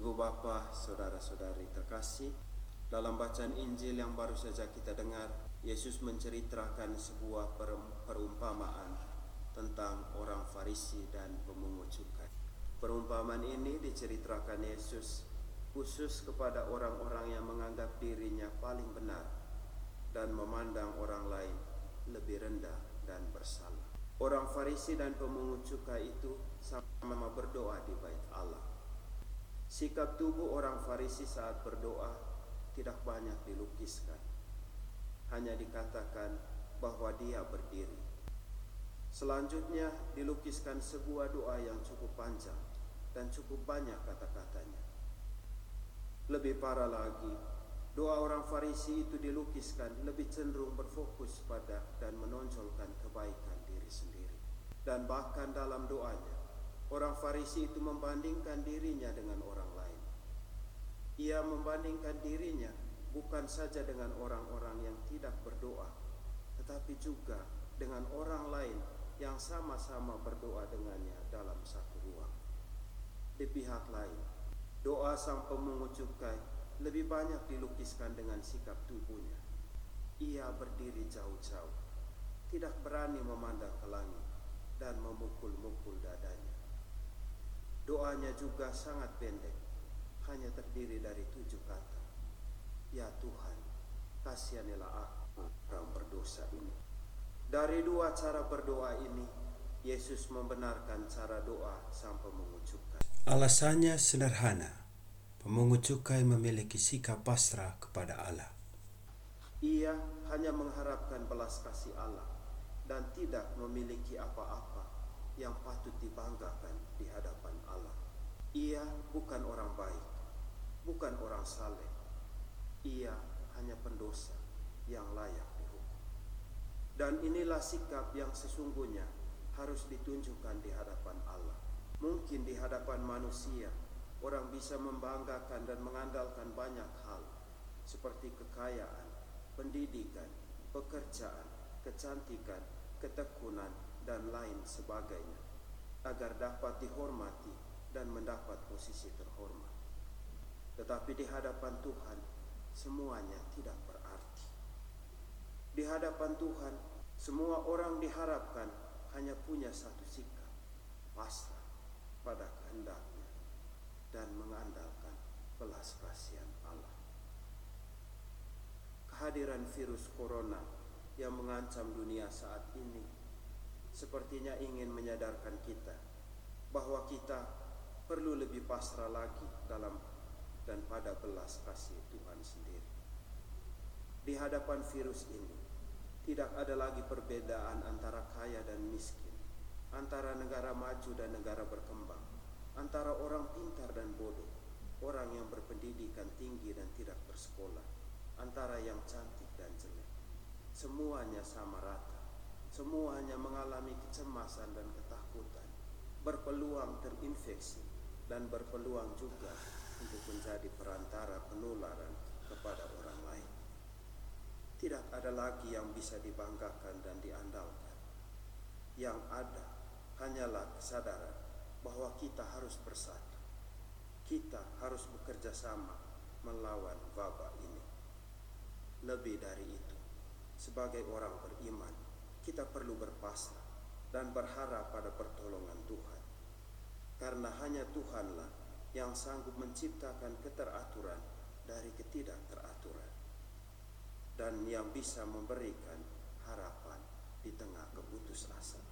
Ibu Bapa, saudara-saudari terkasih, dalam bacaan Injil yang baru saja kita dengar, Yesus menceritakan sebuah perumpamaan tentang orang Farisi dan pemungut cukai. Perumpamaan ini diceritakan Yesus khusus kepada orang-orang yang menganggap dirinya paling benar dan memandang orang lain lebih rendah dan bersalah. Orang Farisi dan pemungut cukai itu sama berdoa di bait Allah. Sikap tubuh orang Farisi saat berdoa tidak banyak dilukiskan. Hanya dikatakan bahwa dia berdiri. Selanjutnya dilukiskan sebuah doa yang cukup panjang dan cukup banyak kata-katanya. Lebih parah lagi, doa orang Farisi itu dilukiskan lebih cenderung berfokus pada dan menonjolkan kebaikan diri sendiri. Dan bahkan dalam doanya, Orang Farisi itu membandingkan dirinya dengan orang lain. Ia membandingkan dirinya bukan saja dengan orang-orang yang tidak berdoa, tetapi juga dengan orang lain yang sama-sama berdoa dengannya dalam satu ruang. Di pihak lain, doa sang pemungut cukai lebih banyak dilukiskan dengan sikap tubuhnya. Ia berdiri jauh-jauh, tidak berani memandang ke langit dan memukul-mukul. Doanya juga sangat pendek, hanya terdiri dari tujuh kata. Ya Tuhan, kasihanilah aku orang berdosa ini. Dari dua cara berdoa ini, Yesus membenarkan cara doa sang pemungut cukai. Alasannya sederhana. Pemungut cukai memiliki sikap pasrah kepada Allah. Ia hanya mengharapkan belas kasih Allah dan tidak memiliki apa-apa yang patut dibanggakan di hadapan. Bukan orang baik, bukan orang saleh. Ia hanya pendosa yang layak dihukum. Dan inilah sikap yang sesungguhnya harus ditunjukkan di hadapan Allah. Mungkin di hadapan manusia, orang bisa membanggakan dan mengandalkan banyak hal, seperti kekayaan, pendidikan, pekerjaan, kecantikan, ketekunan, dan lain sebagainya agar dapat dihormati dan mendapat posisi terhormat. Tetapi di hadapan Tuhan semuanya tidak berarti. Di hadapan Tuhan semua orang diharapkan hanya punya satu sikap, pasrah pada kehendaknya dan mengandalkan belas kasihan Allah. Kehadiran virus corona yang mengancam dunia saat ini sepertinya ingin menyadarkan kita bahwa kita perlu lebih pasrah lagi dalam dan pada belas kasih Tuhan sendiri. Di hadapan virus ini, tidak ada lagi perbedaan antara kaya dan miskin, antara negara maju dan negara berkembang, antara orang pintar dan bodoh, orang yang berpendidikan tinggi dan tidak bersekolah, antara yang cantik dan jelek. Semuanya sama rata semuanya mengalami kecemasan dan ketakutan, berpeluang terinfeksi dan berpeluang juga untuk menjadi perantara penularan kepada orang lain. Tidak ada lagi yang bisa dibanggakan dan diandalkan. Yang ada hanyalah kesadaran bahwa kita harus bersatu. Kita harus bekerja sama melawan wabah ini. Lebih dari itu, sebagai orang beriman, kita perlu berpasrah dan berharap pada pertolongan Tuhan karena hanya Tuhanlah yang sanggup menciptakan keteraturan dari ketidakteraturan dan yang bisa memberikan harapan di tengah keputusasaan.